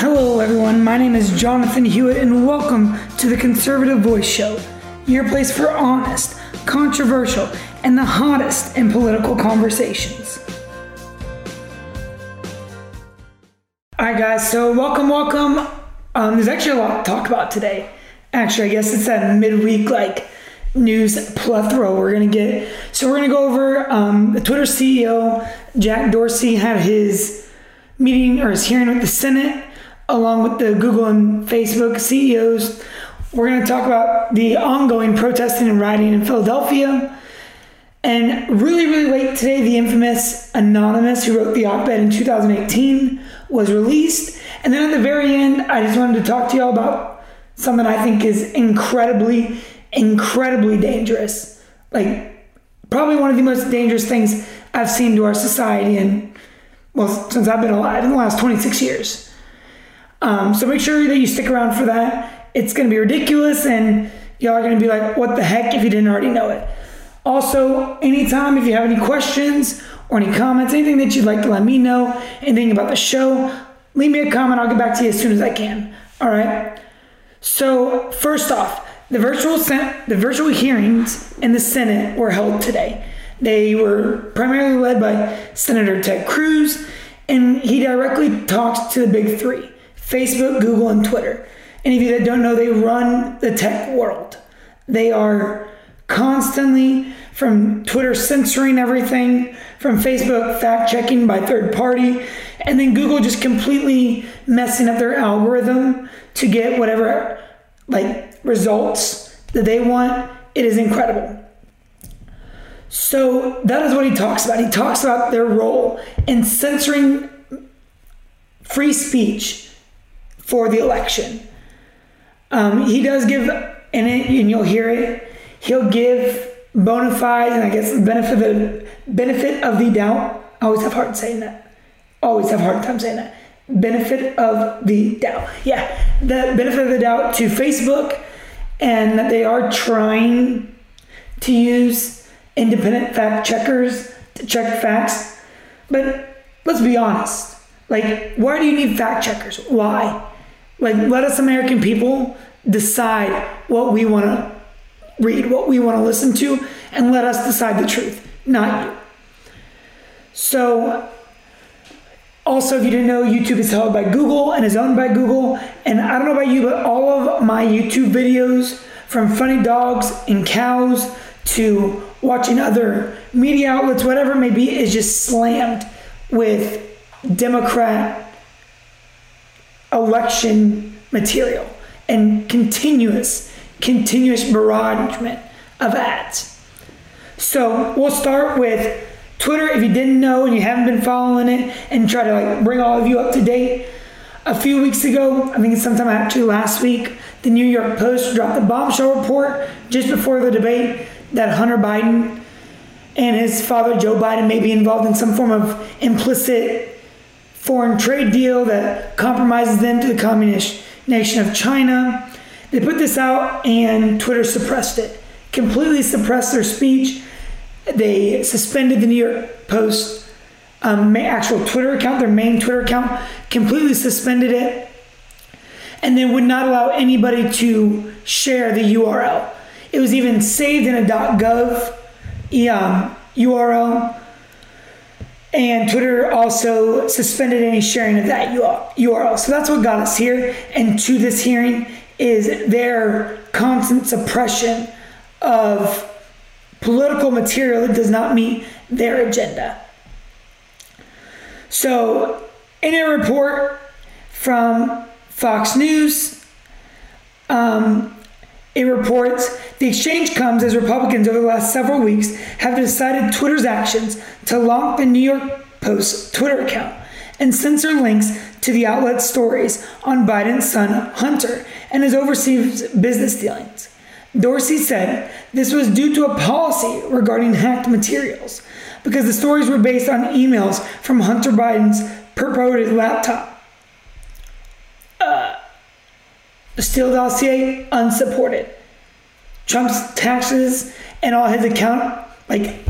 Hello, everyone. My name is Jonathan Hewitt, and welcome to the Conservative Voice Show, your place for honest, controversial, and the hottest in political conversations. All right, guys, so welcome, welcome. Um, there's actually a lot to talk about today. Actually, I guess it's that midweek, like, news plethora we're to get. So, we're to go over um, the Twitter CEO, Jack Dorsey, had his meeting or his hearing with the Senate, along with the Google and Facebook CEOs. We're going to talk about the ongoing protesting and rioting in Philadelphia. And really, really late today, the infamous Anonymous, who wrote the op ed in 2018, was released. And then at the very end, I just wanted to talk to y'all about something I think is incredibly, incredibly dangerous. Like, probably one of the most dangerous things I've seen to our society and well, since I've been alive in the last 26 years. Um, so make sure that you stick around for that. It's going to be ridiculous, and y'all are going to be like, what the heck if you didn't already know it. Also, anytime if you have any questions or any comments, anything that you'd like to let me know, anything about the show, leave me a comment. I'll get back to you as soon as I can. All right. So first off, the virtual sen- the virtual hearings in the Senate were held today. They were primarily led by Senator Ted Cruz, and he directly talked to the big three Facebook, Google, and Twitter. Any of you that don't know, they run the tech world. They are constantly from Twitter censoring everything, from Facebook fact checking by third party, and then Google just completely messing up their algorithm to get whatever like results that they want. It is incredible. So that is what he talks about. He talks about their role in censoring free speech for the election. Um, he does give, and, it, and you'll hear it, he'll give bona fide and I guess benefit of, benefit of the doubt. I always have hard saying that. Always have hard time saying that. Benefit of the doubt. Yeah, the benefit of the doubt to Facebook, and that they are trying to use independent fact checkers to check facts. But let's be honest. Like, why do you need fact checkers? Why? Like, let us American people decide what we want to read, what we want to listen to, and let us decide the truth, not you. So, also, if you didn't know, YouTube is held by Google and is owned by Google. And I don't know about you, but all of my YouTube videos, from funny dogs and cows to watching other media outlets, whatever it may be, is just slammed with Democrat election material and continuous, continuous barragement of ads. So we'll start with Twitter. If you didn't know and you haven't been following it, and try to like bring all of you up to date. A few weeks ago, I think it's sometime actually last week, the New York Post dropped a bombshell report just before the debate that Hunter Biden and his father Joe Biden may be involved in some form of implicit foreign trade deal that compromises them to the communist nation of China. They put this out and Twitter suppressed it, completely suppressed their speech. They suspended the New York Post um, actual Twitter account, their main Twitter account, completely suspended it, and then would not allow anybody to share the URL. It was even saved in a .gov um, URL, and Twitter also suspended any sharing of that URL. So that's what got us here, and to this hearing is their constant suppression of political material that does not meet their agenda. So, in a report from Fox News, um, it reports the exchange comes as Republicans over the last several weeks have decided Twitter's actions to lock the New York Post Twitter account and censor links to the outlet's stories on Biden's son Hunter and his overseas business dealings. Dorsey said this was due to a policy regarding hacked materials because the stories were based on emails from Hunter Biden's purported laptop. Uh, the Steele dossier unsupported. Trump's taxes and all his account, like,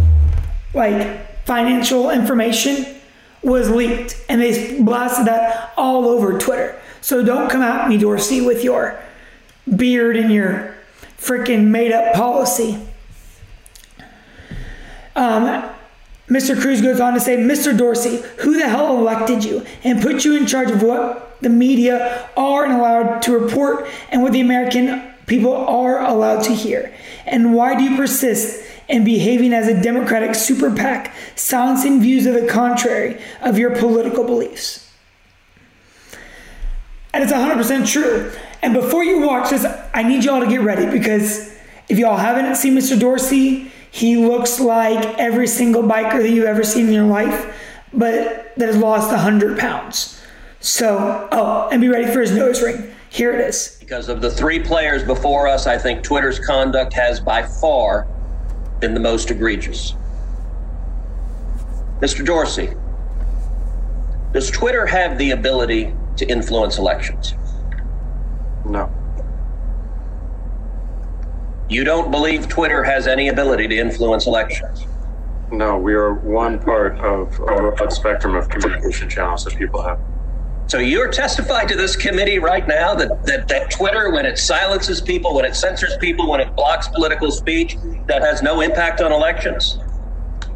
like financial information, was leaked, and they blasted that all over Twitter. So don't come at me, Dorsey, with your beard and your freaking made up policy. Um, Mr. Cruz goes on to say, Mr. Dorsey, who the hell elected you and put you in charge of what the media are and allowed to report and what the American people are allowed to hear? And why do you persist in behaving as a Democratic super PAC, silencing views of the contrary of your political beliefs? And it's 100% true. And before you watch this, I need y'all to get ready because if y'all haven't seen Mr. Dorsey, he looks like every single biker that you've ever seen in your life, but that has lost 100 pounds. So, oh, and be ready for his nose ring. Here it is. Because of the three players before us, I think Twitter's conduct has by far been the most egregious. Mr. Dorsey, does Twitter have the ability to influence elections? No. You don't believe Twitter has any ability to influence elections? No, we are one part of a, a spectrum of communication channels that people have. So you're testifying to this committee right now that, that, that Twitter, when it silences people, when it censors people, when it blocks political speech, that has no impact on elections?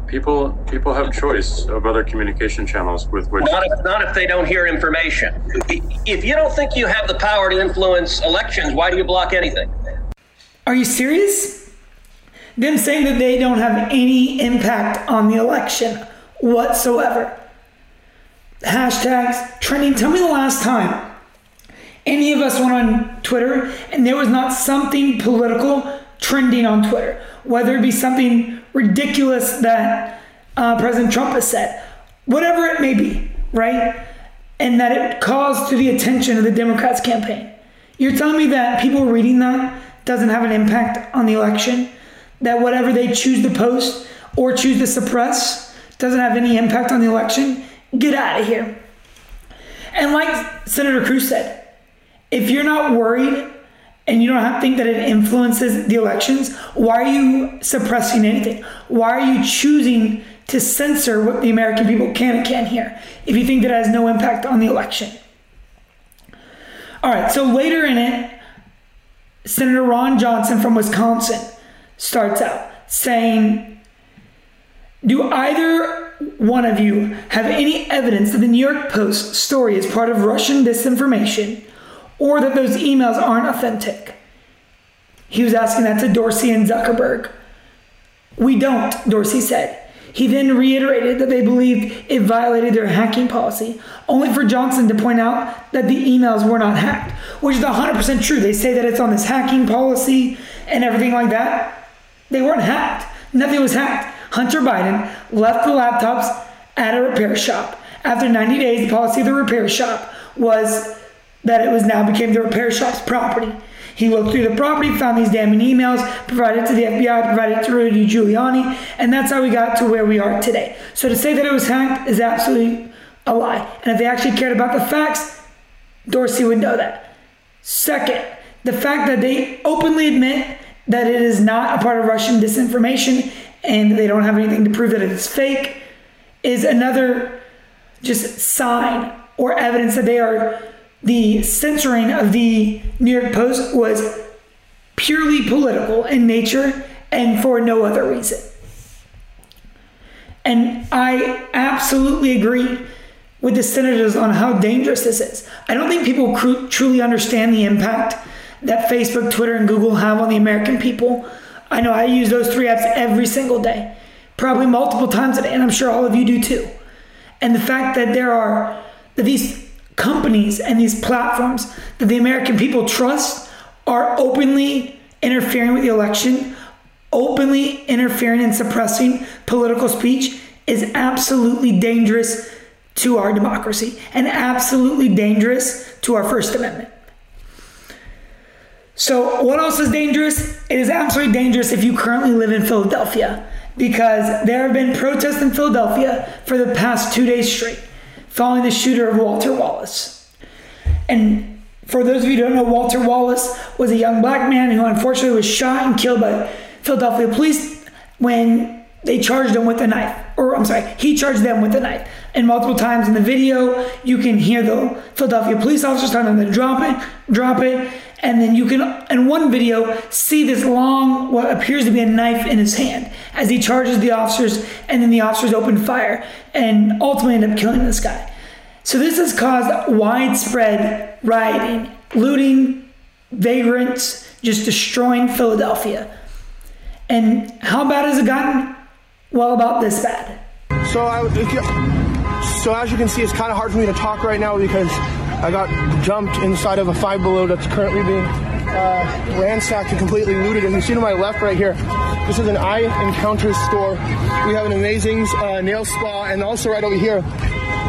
People people have choice of other communication channels with which Not if, not if they don't hear information. If you don't think you have the power to influence elections, why do you block anything? Are you serious? Them saying that they don't have any impact on the election whatsoever. Hashtags trending. Tell me the last time any of us went on Twitter and there was not something political trending on Twitter, whether it be something ridiculous that uh, President Trump has said, whatever it may be, right? And that it caused to the attention of the Democrats' campaign. You're telling me that people reading that doesn't have an impact on the election? That whatever they choose to post or choose to suppress doesn't have any impact on the election? Get out of here. And like Senator Cruz said, if you're not worried and you don't think that it influences the elections, why are you suppressing anything? Why are you choosing to censor what the American people can and can't hear if you think that has no impact on the election? All right, so later in it, Senator Ron Johnson from Wisconsin starts out saying, Do either one of you have any evidence that the New York Post story is part of Russian disinformation or that those emails aren't authentic? He was asking that to Dorsey and Zuckerberg. We don't, Dorsey said. He then reiterated that they believed it violated their hacking policy, only for Johnson to point out that the emails were not hacked, which is 100% true. They say that it's on this hacking policy and everything like that. They weren't hacked. Nothing was hacked. Hunter Biden left the laptops at a repair shop. After 90 days, the policy of the repair shop was that it was now became the repair shop's property. He looked through the property, found these damning emails, provided it to the FBI, provided it to Rudy Giuliani, and that's how we got to where we are today. So to say that it was hacked is absolutely a lie. And if they actually cared about the facts, Dorsey would know that. Second, the fact that they openly admit that it is not a part of Russian disinformation and they don't have anything to prove that it is fake is another just sign or evidence that they are the censoring of the New York Post was purely political in nature and for no other reason. And I absolutely agree with the senators on how dangerous this is. I don't think people cr- truly understand the impact that Facebook, Twitter, and Google have on the American people. I know I use those three apps every single day, probably multiple times a day, and I'm sure all of you do too. And the fact that there are that these companies and these platforms that the American people trust are openly interfering with the election, openly interfering and suppressing political speech is absolutely dangerous to our democracy and absolutely dangerous to our First Amendment. So, what else is dangerous? It is absolutely dangerous if you currently live in Philadelphia because there have been protests in Philadelphia for the past two days straight following the shooter of Walter Wallace. And for those of you who don't know, Walter Wallace was a young black man who unfortunately was shot and killed by Philadelphia police when they charged him with a knife. Or I'm sorry, he charged them with a knife. And multiple times in the video, you can hear the Philadelphia police officers telling them to drop it, drop it. And then you can, in one video, see this long, what appears to be a knife in his hand as he charges the officers, and then the officers open fire and ultimately end up killing this guy. So this has caused widespread rioting, looting, vagrants, just destroying Philadelphia. And how bad has it gotten? Well, about this bad. So I, so as you can see, it's kind of hard for me to talk right now because I got jumped inside of a Five Below that's currently being uh, ransacked and completely looted. And you see to my left right here, this is an Eye Encounters store. We have an amazing uh, nail spa, and also right over here,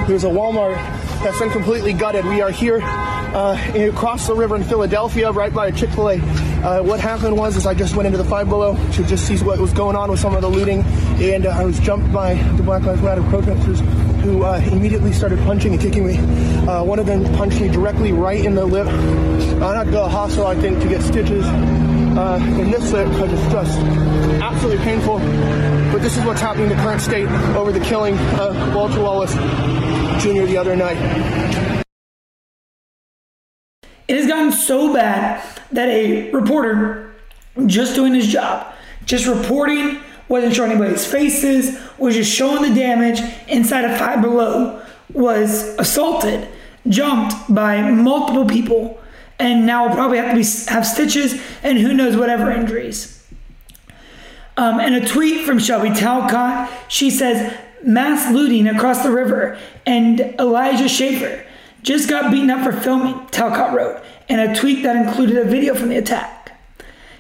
there's a Walmart that's been completely gutted. We are here uh, across the river in Philadelphia, right by a Chick Fil A. Uh, what happened was, is I just went into the Five Below to just see what was going on with some of the looting, and uh, I was jumped by the Black Lives Matter protesters who uh, immediately started punching and kicking me. Uh, one of them punched me directly right in the lip. I had to go to the hospital, I think, to get stitches uh, in this lip because it's just absolutely painful. But this is what's happening in the current state over the killing of Walter Wallace Jr. the other night. It has gotten so bad that a reporter just doing his job, just reporting, wasn't showing anybody's faces, was just showing the damage inside a Five Below, was assaulted, jumped by multiple people, and now will probably have to be have stitches and who knows whatever injuries. Um, and a tweet from Shelby Talcott, she says, mass looting across the river, and Elijah Schaffer just got beaten up for filming, Talcott wrote, in a tweet that included a video from the attack.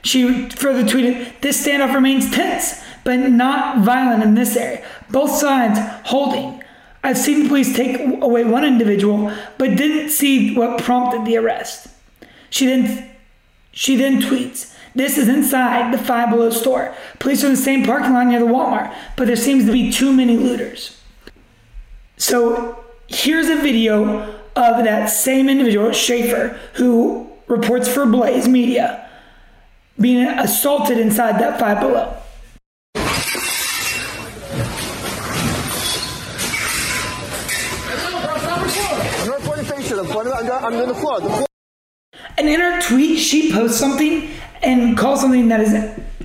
She further tweeted, This standoff remains tense, but not violent in this area. Both sides holding. I've seen police take away one individual, but didn't see what prompted the arrest. She then she then tweets, This is inside the Five Below store. Police are in the same parking lot near the Walmart, but there seems to be too many looters. So here's a video of that same individual, Schaffer, who reports for Blaze Media, being assaulted inside that Five Below. I'm I'm, in the floor. The floor. And in her tweet, she posts something and calls something that is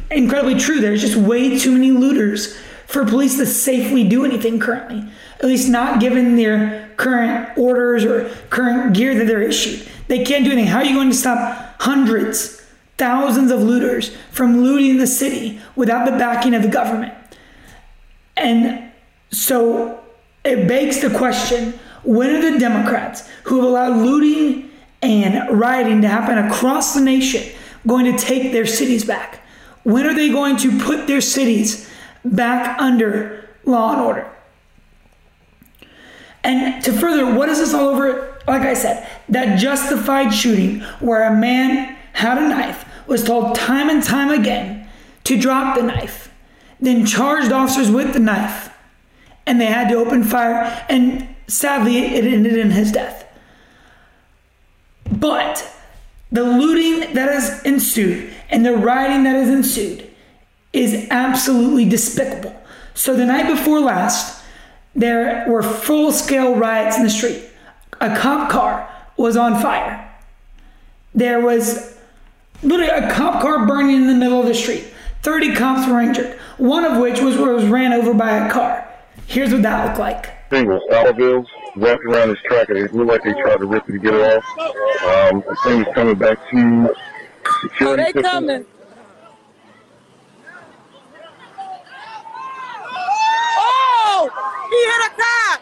incredibly true. There's just way too many looters for police to safely do anything currently. At least not given their current orders or current gear that they're issued. They can't do anything. How are you going to stop hundreds, thousands of looters from looting the city without the backing of the government? And so it begs the question when are the Democrats who have allowed looting and rioting to happen across the nation going to take their cities back? When are they going to put their cities back under law and order? And to further, what is this all over? Like I said, that justified shooting where a man had a knife, was told time and time again to drop the knife, then charged officers with the knife, and they had to open fire, and sadly, it ended in his death. But the looting that has ensued and the rioting that has ensued is absolutely despicable. So the night before last, there were full scale riots in the street. A cop car was on fire. There was literally a cop car burning in the middle of the street. 30 cops were injured, one of which was, was ran over by a car. Here's what that looked like. Thing was dollar wrapped around his track. It looked like they tried to rip it to get it off. Um, the thing is coming back to Oh, security they system. coming. Oh, he hit a cop.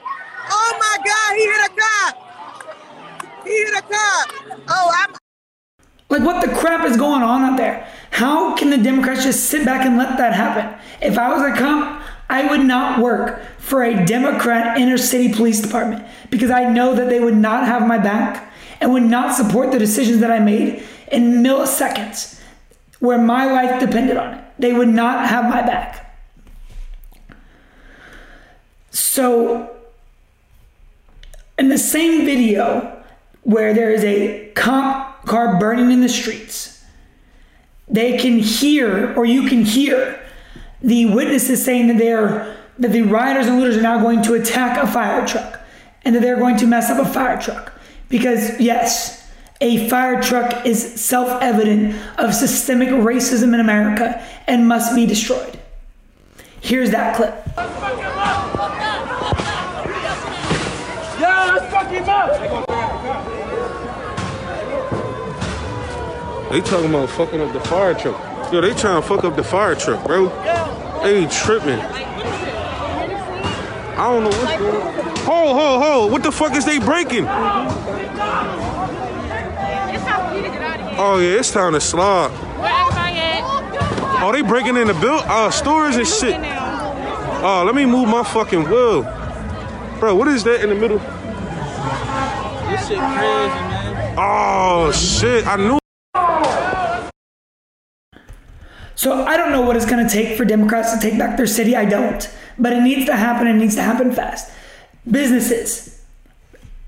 Oh my God, he hit a cop. He hit a cop. Oh, I'm. Like, what the crap is going on out there? How can the Democrats just sit back and let that happen? If I was a cop, I would not work for a Democrat inner city police department because I know that they would not have my back and would not support the decisions that I made in milliseconds where my life depended on it. They would not have my back. So, in the same video where there is a cop car burning in the streets, they can hear, or you can hear, the witnesses saying that they're that the rioters and looters are now going to attack a fire truck and that they're going to mess up a fire truck because yes a fire truck is self-evident of systemic racism in america and must be destroyed here's that clip They talking about fucking up the fire truck. Yo, they trying to fuck up the fire truck, bro. They tripping. I don't know what's going on. Hold, hold, hold. What the fuck is they breaking? Oh yeah, it's time to slide. Oh, they breaking in the build uh stores and shit. Oh, let me move my fucking wheel. Bro, what is that in the middle? This shit crazy, man. Oh shit, I knew So I don't know what it's going to take for Democrats to take back their city. I don't. But it needs to happen. It needs to happen fast. Businesses,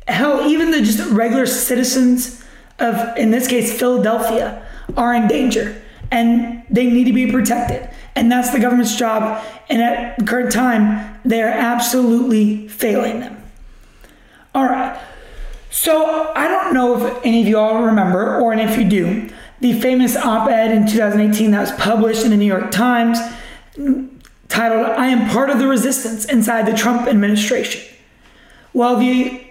hell, even the just regular citizens of, in this case, Philadelphia, are in danger and they need to be protected. And that's the government's job. And at the current time, they're absolutely failing them. All right. So I don't know if any of you all remember, or if you do, the famous op ed in 2018 that was published in the New York Times titled, I am part of the resistance inside the Trump administration. Well, the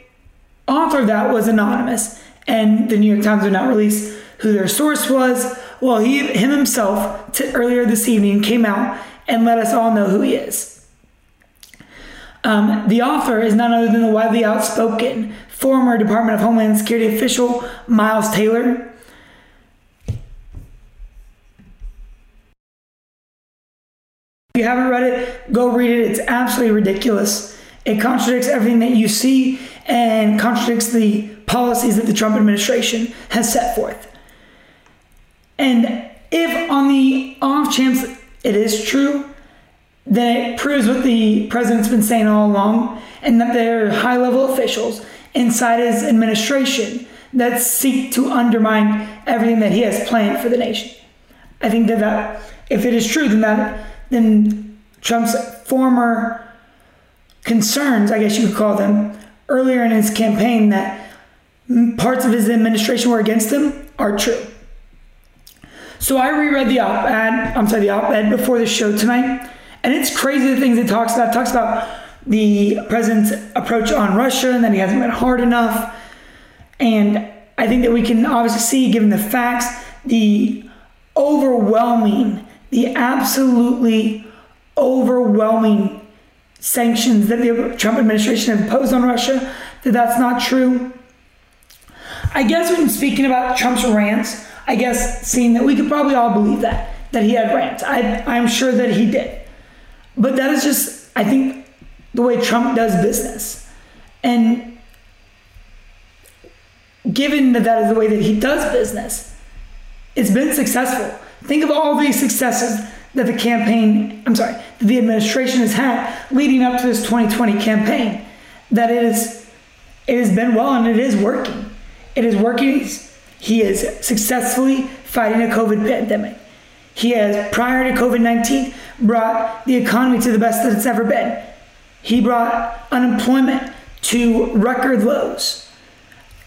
author of that was anonymous, and the New York Times would not release who their source was. Well, he him himself t- earlier this evening came out and let us all know who he is. Um, the author is none other than the widely outspoken former Department of Homeland Security official Miles Taylor. You haven't read it, go read it. It's absolutely ridiculous. It contradicts everything that you see and contradicts the policies that the Trump administration has set forth. And if on the off chance it is true, then it proves what the president's been saying all along, and that there are high level officials inside his administration that seek to undermine everything that he has planned for the nation. I think that, that if it is true, then that then Trump's former concerns, I guess you could call them, earlier in his campaign that parts of his administration were against him are true. So I reread the op-ed, I'm sorry, the op-ed before the show tonight, and it's crazy the things it talks about. It talks about the president's approach on Russia and that he hasn't been hard enough. And I think that we can obviously see, given the facts, the overwhelming, the absolutely overwhelming sanctions that the Trump administration imposed on Russia, that that's not true. I guess when speaking about Trump's rants, I guess seeing that we could probably all believe that, that he had rants. I, I'm sure that he did. But that is just, I think, the way Trump does business. And given that that is the way that he does business, it's been successful. Think of all the successes that the campaign, I'm sorry, the administration has had leading up to this 2020 campaign. That it is, it has been well and it is working. It is working. He is successfully fighting a COVID pandemic. He has, prior to COVID 19, brought the economy to the best that it's ever been. He brought unemployment to record lows.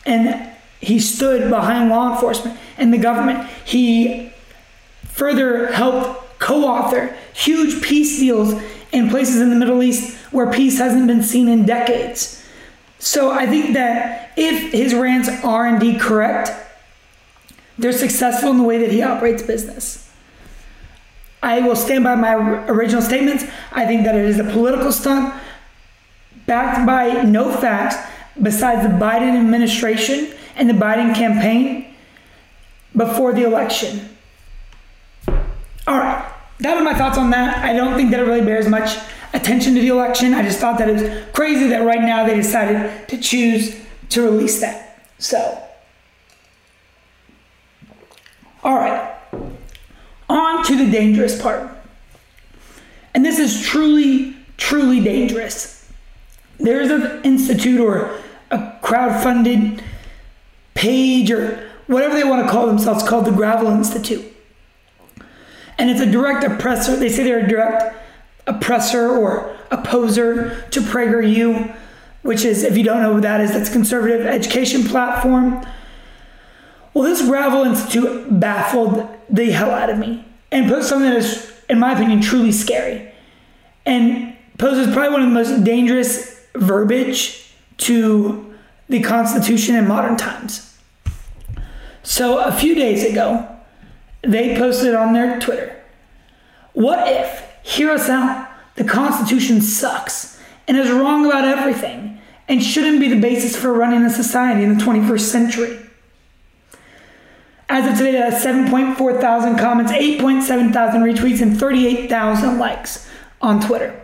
And he stood behind law enforcement and the government. He further helped co author huge peace deals in places in the Middle East where peace hasn't been seen in decades. So I think that if his rants are indeed correct, they're successful in the way that he operates business. I will stand by my original statements. I think that it is a political stunt backed by no facts besides the Biden administration and the Biden campaign before the election. All right, that was my thoughts on that. I don't think that it really bears much attention to the election. I just thought that it was crazy that right now they decided to choose to release that. So, all right, on to the dangerous part. And this is truly, truly dangerous. There's an institute or a crowd-funded page or whatever they want to call themselves called the Gravel Institute. And it's a direct oppressor. They say they're a direct oppressor or opposer to PragerU, which is, if you don't know what that is, that's conservative education platform. Well, this Gravel Institute baffled the hell out of me and put something that is, in my opinion, truly scary. And poses probably one of the most dangerous verbiage to the Constitution in modern times. So, a few days ago, they posted on their Twitter What if, hear us out, the Constitution sucks and is wrong about everything and shouldn't be the basis for running a society in the 21st century? As of today, that has 7.4 thousand comments, 8.7 thousand retweets, and 38,000 likes on Twitter.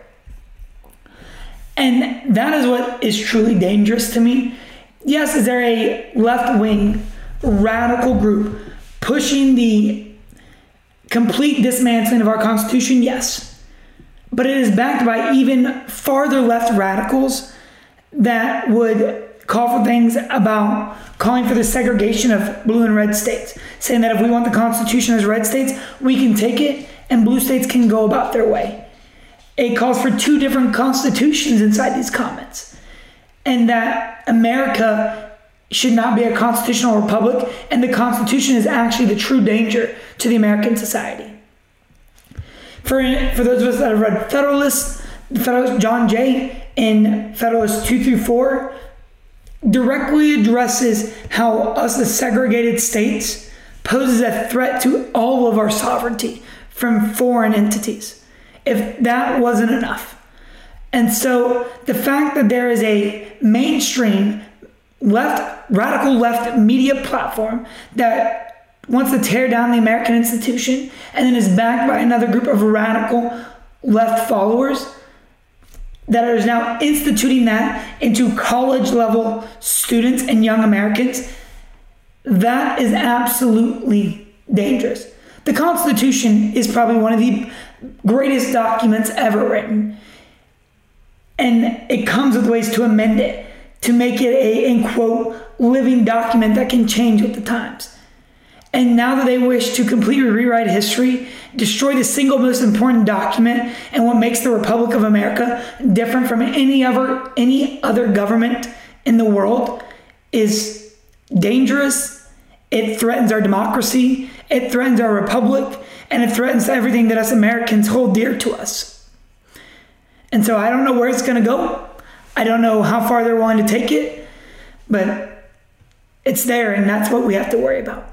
And that is what is truly dangerous to me. Yes, is there a left wing radical group pushing the complete dismantling of our Constitution? Yes. But it is backed by even farther left radicals that would call for things about calling for the segregation of blue and red states, saying that if we want the Constitution as red states, we can take it and blue states can go about their way. It calls for two different constitutions inside these comments, and that America should not be a constitutional republic, and the Constitution is actually the true danger to the American society. For, for those of us that have read Federalist, Federalist John Jay in Federalist 2 through 4 directly addresses how us as segregated states poses a threat to all of our sovereignty from foreign entities. If that wasn't enough. And so the fact that there is a mainstream left radical left media platform that wants to tear down the American institution and then is backed by another group of radical left followers that is now instituting that into college level students and young Americans, that is absolutely dangerous. The Constitution is probably one of the greatest documents ever written. And it comes with ways to amend it, to make it a, in quote, living document that can change with the times. And now that they wish to completely rewrite history, destroy the single most important document and what makes the Republic of America different from any other any other government in the world is dangerous. It threatens our democracy, it threatens our republic, and it threatens everything that us Americans hold dear to us. And so I don't know where it's going to go. I don't know how far they're willing to take it, but it's there and that's what we have to worry about.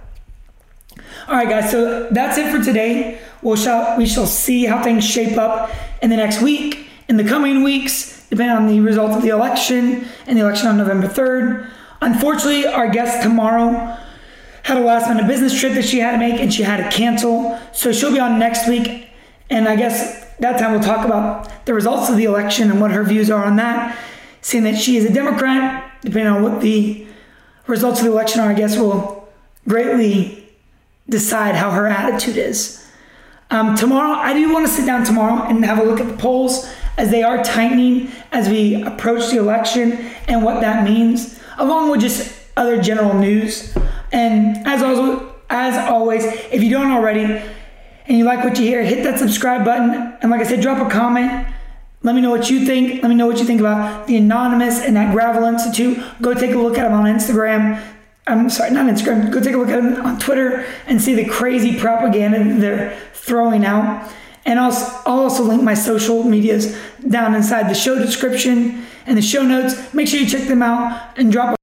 All right, guys. So that's it for today. We'll shall we shall see how things shape up in the next week, in the coming weeks, depending on the result of the election and the election on November third. Unfortunately, our guest tomorrow had a last minute business trip that she had to make and she had to cancel. So she'll be on next week. And I guess that time we'll talk about the results of the election and what her views are on that. Seeing that she is a Democrat, depending on what the results of the election are, I guess will greatly decide how her attitude is. Um, tomorrow, I do want to sit down tomorrow and have a look at the polls as they are tightening as we approach the election and what that means, along with just other general news. And as always, as always, if you don't already and you like what you hear, hit that subscribe button. And like I said, drop a comment. Let me know what you think. Let me know what you think about the Anonymous and that Gravel Institute. Go take a look at them on Instagram. I'm sorry, not Instagram. Go take a look at them on Twitter and see the crazy propaganda they're throwing out. And I'll, I'll also link my social medias down inside the show description and the show notes. Make sure you check them out and drop a